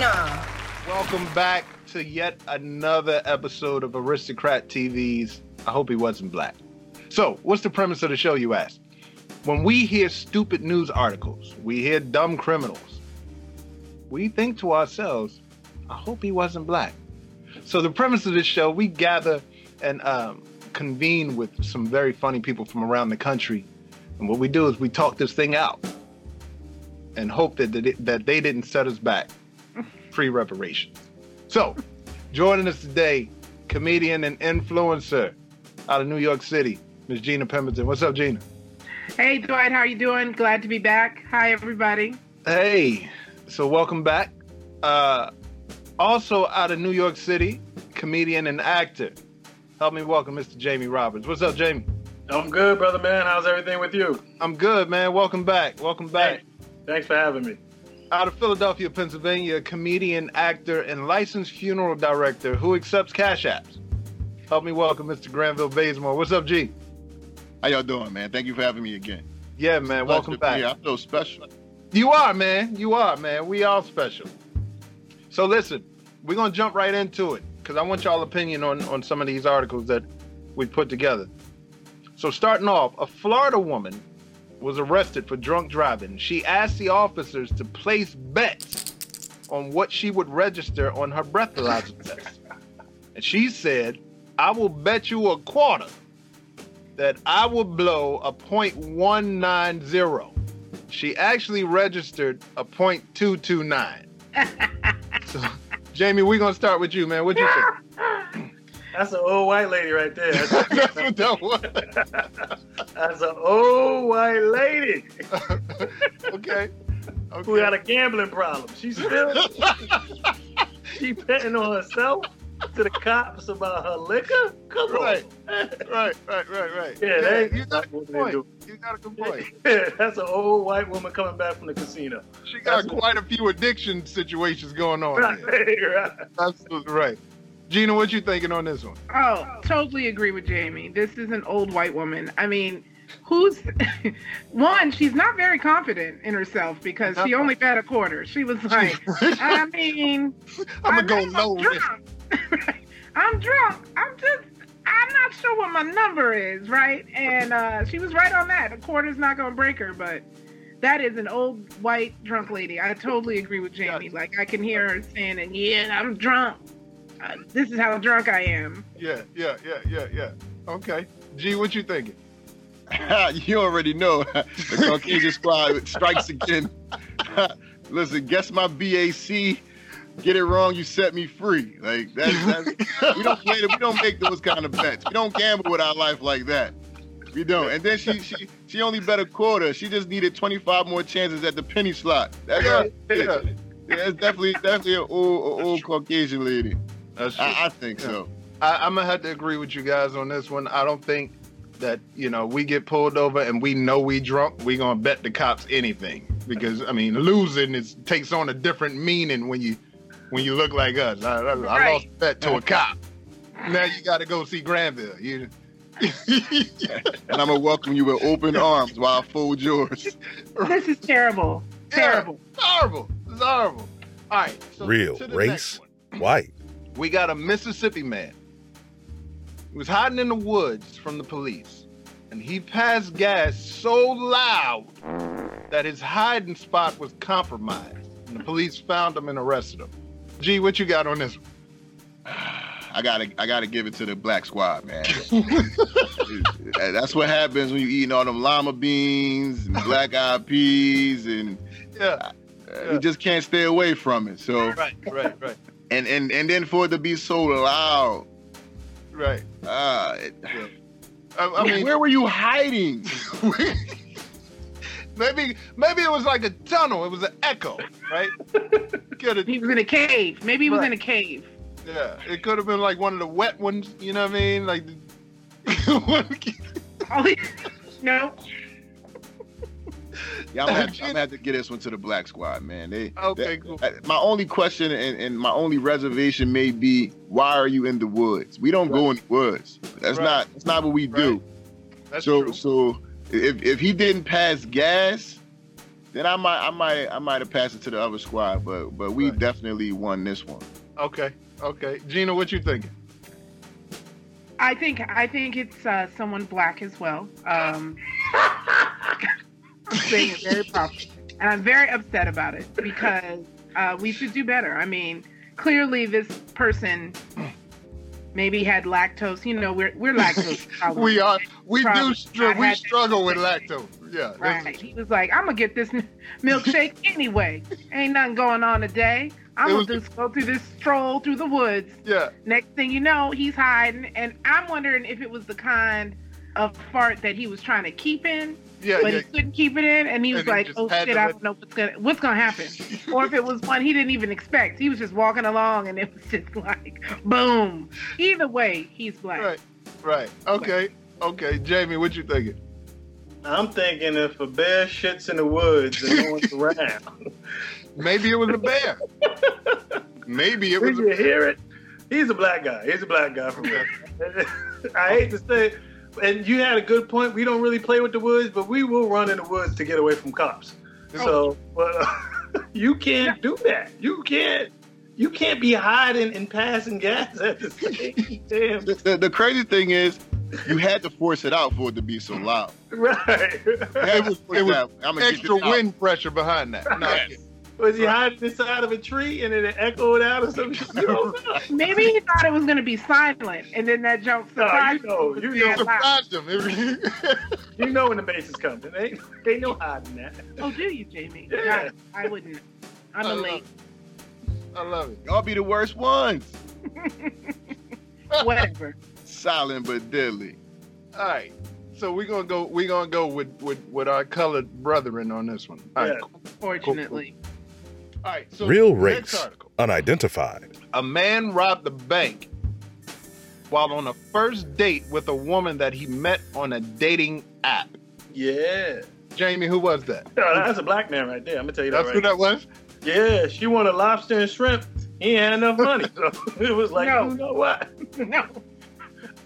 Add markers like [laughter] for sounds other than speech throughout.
Gina. Welcome back to yet another episode of Aristocrat TV's I Hope He Wasn't Black. So, what's the premise of the show, you ask? When we hear stupid news articles, we hear dumb criminals, we think to ourselves, I hope he wasn't black. So, the premise of this show, we gather and um, convene with some very funny people from around the country. And what we do is we talk this thing out and hope that, that, it, that they didn't set us back pre reparations. So, [laughs] joining us today, comedian and influencer out of New York City, Ms. Gina Pemberton. What's up, Gina? Hey, Dwight, how are you doing? Glad to be back. Hi, everybody. Hey, so welcome back. Uh, also out of New York City, comedian and actor. Help me welcome Mr. Jamie Roberts. What's up, Jamie? I'm good, brother man. How's everything with you? I'm good, man. Welcome back. Welcome back. Hey, thanks for having me. Out of Philadelphia, Pennsylvania, comedian, actor, and licensed funeral director who accepts cash apps. Help me welcome Mr. Granville Bazemore. What's up, G? How y'all doing, man? Thank you for having me again. Yeah, man. Welcome back. Yeah, I feel special. You are, man. You are, man. We all special. So listen, we're gonna jump right into it because I want y'all opinion on on some of these articles that we put together. So starting off, a Florida woman was arrested for drunk driving. She asked the officers to place bets on what she would register on her breathalyzer test. And she said, I will bet you a quarter that I will blow a .190. She actually registered a .229. so, Jamie, we're gonna start with you, man. What'd you think? [laughs] That's an old white lady right there. [laughs] That's, That's [laughs] what that was. that's an old white lady [laughs] okay. [laughs] who got a gambling problem. She's still [laughs] she betting on herself to the cops about her liquor. Come Right. on, Right, right, right, right. Yeah, they- you got a good point. do. You got a good point. that's an old white woman coming back from the casino. She got That's- quite a few addiction situations going on. Right, There. right. Absolutely right. Gina, what you thinking on this one? Oh, totally agree with Jamie. This is an old white woman. I mean, who's [laughs] one? She's not very confident in herself because she only bet a quarter. She was like, [laughs] I mean, [laughs] I'm gonna go low I'm drunk. I'm drunk. I'm just. I'm not sure what my number is, right? And uh, she was right on that. A quarter's not gonna break her, but that is an old white drunk lady. I totally agree with Jamie. Like I can hear her saying, and "Yeah, I'm drunk. Uh, this is how drunk I am." Yeah, yeah, yeah, yeah, yeah. Okay. G, what you thinking? [laughs] you already know [laughs] the Caucasian squad strikes again. [laughs] Listen, guess my BAC. Get it wrong, you set me free. Like that's, that's we don't play. We don't make those kind of bets. We don't gamble with our life like that. We don't. And then she she she only bet a quarter. She just needed 25 more chances at the penny slot. That's Yeah, yeah. Yeah, it's definitely definitely an old, old Caucasian lady. That's true. I, I think so. I, I'm gonna have to agree with you guys on this one. I don't think that you know we get pulled over and we know we drunk. We gonna bet the cops anything because I mean losing is takes on a different meaning when you when you look like us. I, I, I lost a bet to a cop. Now you got to go see Granville. You. [laughs] And I'm gonna welcome you with open arms while I fold yours. [laughs] This is terrible. Terrible. It's horrible. It's horrible. All right. So Real to the race, next one. white. we got a Mississippi man. He was hiding in the woods from the police, and he passed gas so loud that his hiding spot was compromised. And the police found him and arrested him. Gee, what you got on this one? [sighs] I gotta, I gotta give it to the black squad, man. [laughs] That's what happens when you eating all them llama beans and black eyed peas, and Yeah. uh, you just can't stay away from it. So, Right, right, right, and and and then for it to be so loud, right. uh, it, I, I mean, where were you hiding? [laughs] maybe maybe it was like a tunnel. It was an echo, right? Could have, He was in a cave. Maybe he was Right. in a cave. yeah. It could have been like one of the wet ones. You know what I mean? Like. The, [laughs] [laughs] no. Yeah, I'm gonna, have, I'm gonna [laughs] have to get this one to the black squad, man. They, Okay, that- cool. my only question and, and my only reservation may be, why are you in the woods? We don't go in the woods. That's Right. not. That's not what we do. That's so true. so if if he didn't pass gas, then I might, I might, I might have passed it to the other squad. But, but we Right. definitely won this one. Okay, okay. Gina, what you thinking? I think I think it's uh, someone black as well. Um, Saying it very properly, and I'm very upset about it because uh, we should do better. I mean, clearly this person maybe had lactose. You know, we're we're lactose. [laughs] We are, we Probably do, str- we struggle with lactose. Yeah, Right. He was like, I'm gonna get this milkshake [laughs] anyway. Ain't nothing going on today. I'm gonna just go through this stroll through the woods. yeah. Next thing you know, he's hiding, and I'm wondering if it was the kind of fart that he was trying to keep in, Yeah, but yeah. he couldn't keep it in, and he was And like, just "Oh shit, I don't know what's gonna what's gonna happen," [laughs] or if it was one he didn't even expect. He was just walking along, and it was just [laughs] like, boom. Either way, he's black. Right, right. Okay, okay. Jamie, what you thinking? I'm thinking if a bear shits in the woods and no one's [laughs] around, Maybe it was a bear. Maybe it was. did A you hear it? He's a black guy. He's a black guy for real. I hate to say, it, and you had a good point. We don't really play with the woods, but we will run in the woods to get away from cops. So, but uh, [laughs] you can't do that. You can't. You can't be hiding and passing gas at the same [laughs] damn The, the, the crazy thing is, you had to force it out for it to be so loud. [laughs] right. You had to was- it was. I'm gonna extra this out. wind pressure behind that. No, Yes. Get it. Was he hiding inside of a tree and then it echoed out or something? [laughs] You know. Maybe he thought it was gonna be silent, and then that joke No, surprised you know, him. you know. dead loud. surprised him. [laughs] You know when the bass is coming. They ain't, they ain't no hiding that. Oh, do you, Jamie? Yeah. God, I wouldn't. I'm I a late. I love it. Y'all be the worst ones. [laughs] Whatever. Silent but deadly. All right. So we're gonna go. We're gonna go with with with our colored brethren on this one. All right. Yeah. Fortunately. All right. So Real next race. article. Unidentified. A man robbed a bank while on a first date with a woman that he met on a dating app. Yeah. Jamie, who was that? No, that's a black man right there. I'm gonna tell you that That's right. who that was. Yeah, she wanted lobster and shrimp. He ain't had enough money, [laughs] so [laughs] it was like, No. you know what? No.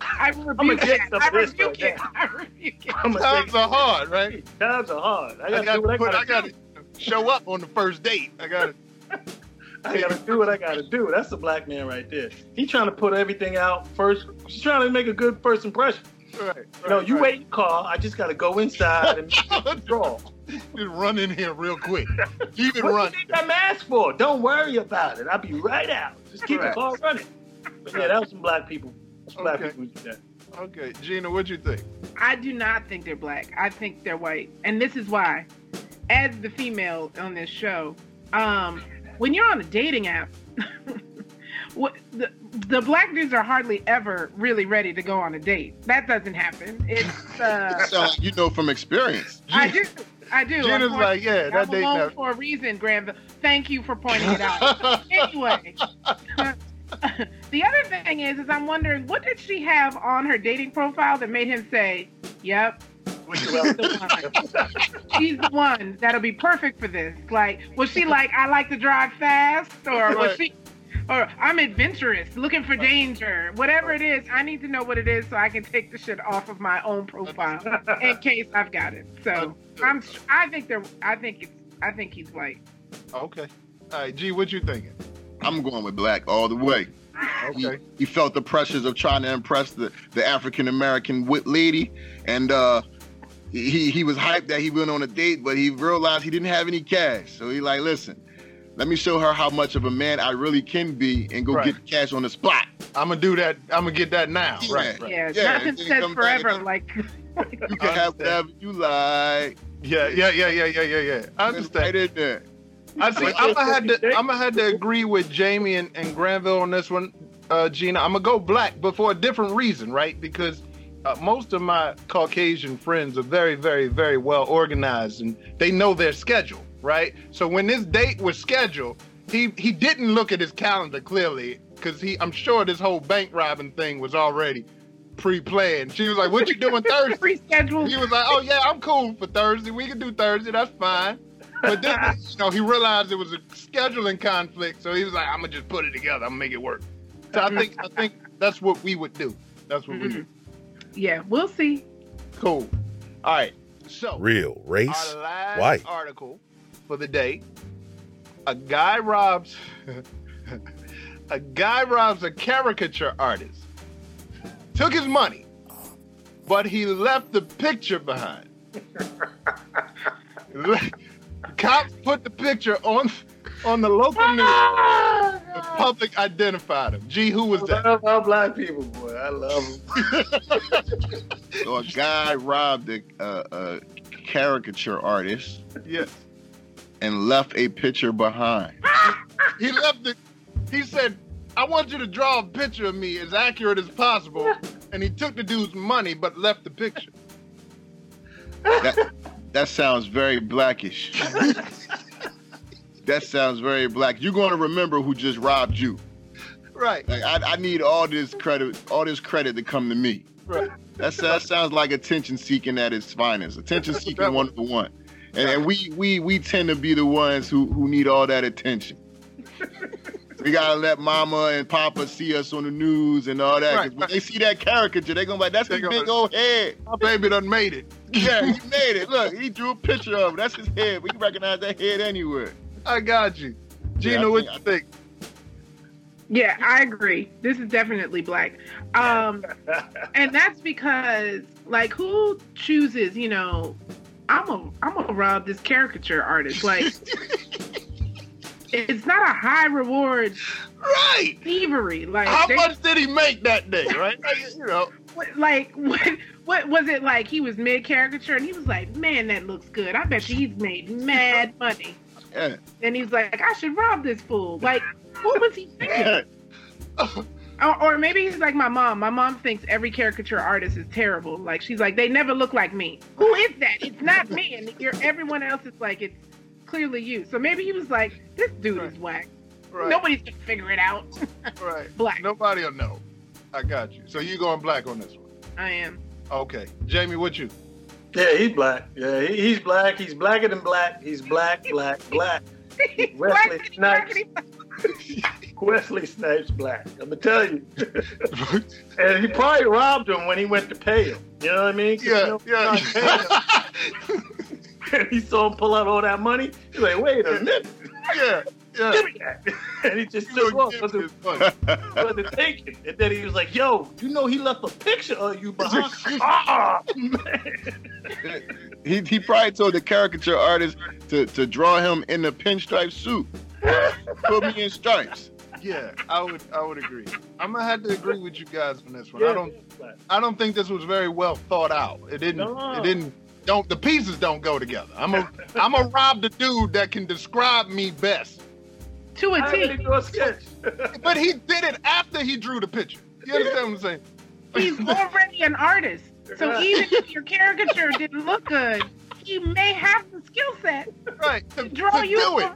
I rebuke get it. some I of this rebuke right it. I rebuke it. I'm gonna Times are hard, right? Times are hard. I I gotta, got do what I to put. I got to show up on the first date. I got to. [laughs] I gotta do what I gotta do. That's the black man right there. He trying to put everything out first. She's trying to make a good first impression. Right. You know, you right. wait in car. I just gotta go inside and [laughs] draw. Just run in here real quick. [laughs] Keep it What do you running. think I'm asked for? Don't worry about it. I'll be right out. Just keep Right. the car running. But yeah, that was some black people. Some black Okay. people did that. Okay, Gina, what you think? I do not think they're black. I think they're white. And this is why. As the female on this show, um, when you're on a dating app, [laughs] what the, the black dudes are hardly ever really ready to go on a date. That doesn't happen. It's [laughs] uh, So you know from experience. I do. I do. Gina's like, yeah, that I'm date alone for a reason, Granville. Thank you for pointing it out. [laughs] anyway, the other thing is, is I'm wondering what did she have on her dating profile that made him say, "Yep, [laughs] she's the one. She's the one that'll be perfect for this." Like, was she like, "I like to drive fast," or was she? Or I'm adventurous, looking for danger. Whatever it is, I need to know what it is so I can take the shit off of my own profile in case I've got it. So I'm. I think they're. I think it's. I think he's white. okay. All right, G, what you thinking? I'm going with black all the way. He, Okay. he felt the pressures of trying to impress the, the African American wit lady, and uh, he he was hyped that he went on a date, but he realized he didn't have any cash. So he like, listen, let me show her how much of a man I really can be, and go Right. get the cash on the spot. I'm gonna do that. I'm gonna get that now. Yeah. Right. Right. Yeah, Yeah, nothing and then says forever. and- Like, [laughs] You can have whatever you like. Yeah. Yeah. Yeah. Yeah. Yeah. Yeah. Yeah. I Right understand. in there. I see. I'm gonna have to. [laughs] I'm gonna have to agree with Jamie and, and Granville on this one, uh, Gina. I'm gonna go black, but for a different reason, right? Because uh, most of my Caucasian friends are very, very, very well organized, and they know their schedule, right? So when this date was scheduled, he he didn't look at his calendar clearly because he. I'm sure this whole bank robbing thing was already pre-planned. She was like, "What you doing Thursday?" reschedule. He was like, "Oh yeah, I'm cool for Thursday. We can do Thursday. That's fine." But then, [laughs] you know, he realized it was a scheduling conflict, so he was like, "I'm gonna just put it together. I'm gonna make it work." So I think I think that's what we would do. That's what we Mhm. would. Yeah, we'll see. Cool. All right. So Real race. our last white. article for the day. A guy robs [laughs] a guy robs a caricature artist. Took his money, but he left the picture behind. [laughs] Cops put the picture on on the local ah! news. The public identified him. Gee, who was that? I love our black people, boy. I love them. [laughs] So a guy robbed a, a, a caricature artist Yes. and left a picture behind. [laughs] He left it. He said, I want you to draw a picture of me as accurate as possible. And he took the dude's money but left the picture. That, that sounds very blackish. [laughs] that sounds very black. You're going to remember who just robbed you. Right. Like I, I need all this credit, all this credit to come to me. Right. That's, that sounds like attention seeking at its finest. Attention seeking one for one. And, and we we we tend to be the ones who who need all that attention. [laughs] we gotta let mama and papa see us on the news and all that. Right, when right. they see that caricature, they gonna be like, that's They his gonna- big old head. My baby done made it. Yeah, he [laughs] made it. Look, he drew a picture of it. That's his head. We can recognize that head anywhere. I got you. Gina, Yeah, what think- you think? Yeah, I agree. This is definitely black. Um, [laughs] and that's because, like, who chooses? You know, I'm a I'm gonna rob this caricature artist. Like, [laughs] it's not a high reward Right. thievery. Like, How they- much did he make that day, right? Like, you know, what- like what, what was it like? He was mid caricature, and he was like, "Man, that looks good. I bet you he's made mad money." Yeah. And he's like, "I should rob this fool." Like, what was he thinking? Or, or maybe he's like my mom. My mom thinks every caricature artist is terrible. Like she's like, they never look like me. Who is that? It's not me. And you're, everyone else is like, it's clearly you. So maybe he was like, this dude is whack. right. Nobody's gonna figure it out. [laughs] right. Black. Nobody will know. I got you. So you going black on this one? I am. Okay. Jamie, what you? Yeah, he's black. Yeah, he, he's black. He's blacker than black. He's black, black, black. [laughs] He's Wesley black, Snipes. black, [laughs] Wesley Snipes black. I'm gonna tell you. [laughs] and he probably robbed him when he went to pay him. You know what I mean? you yeah, yeah. he's him. and he saw him pull out all that money. He's like, wait a minute, yeah, yeah. give me that. [laughs] and he just took gonna off give because me it this money. wasn't taken. And then he was like, yo, you know he left a picture of you behind. [laughs] ah, man. He, he probably told the caricature artist to, to draw him in the pinstripe suit. Put me in stripes. Yeah, I would I would agree. I'm gonna have to agree with you guys on this one. Yeah, I don't. I don't think this was very well thought out. It didn't No. it didn't don't the pieces don't go together. I'm a I'm a rob the dude that can describe me best. To a How did do a sketch? But he did it after he drew the picture. You understand what I'm saying? He's [laughs] already an artist. So even if your caricature didn't look good, he may have the skill set Right. To, to draw to you do it.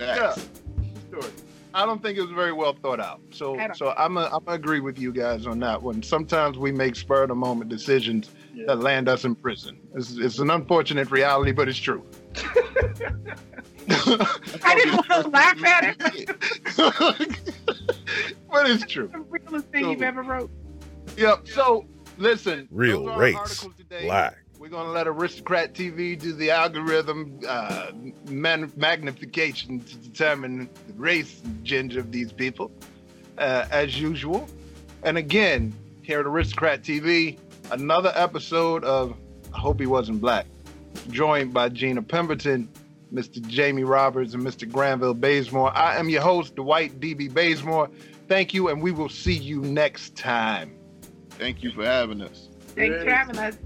Yeah. Sure. I don't think it was very well thought out. So so I'm a, I'm gonna agree with you guys on that one. Sometimes we make spur of the moment decisions Yeah. that land us in prison. It's, it's an unfortunate reality, but it's true. [laughs] I didn't want to laugh at it. but [laughs] it's true. the realest thing you've ever wrote. Yep. So listen, Real those are our race. Black. We're gonna let Aristocrat TV do the algorithm uh, man- magnification to determine the race and gender of these people, uh, as usual. And again, here at Aristocrat TV, another episode of I Hope He Wasn't Black, joined by Gina Pemberton, Mr. Jamie Roberts, and Mr. Granville Bazemore. I am your host, Dwight DB Bazemore. Thank you, and we will see you next time. Thank you for having us. Thanks for having us.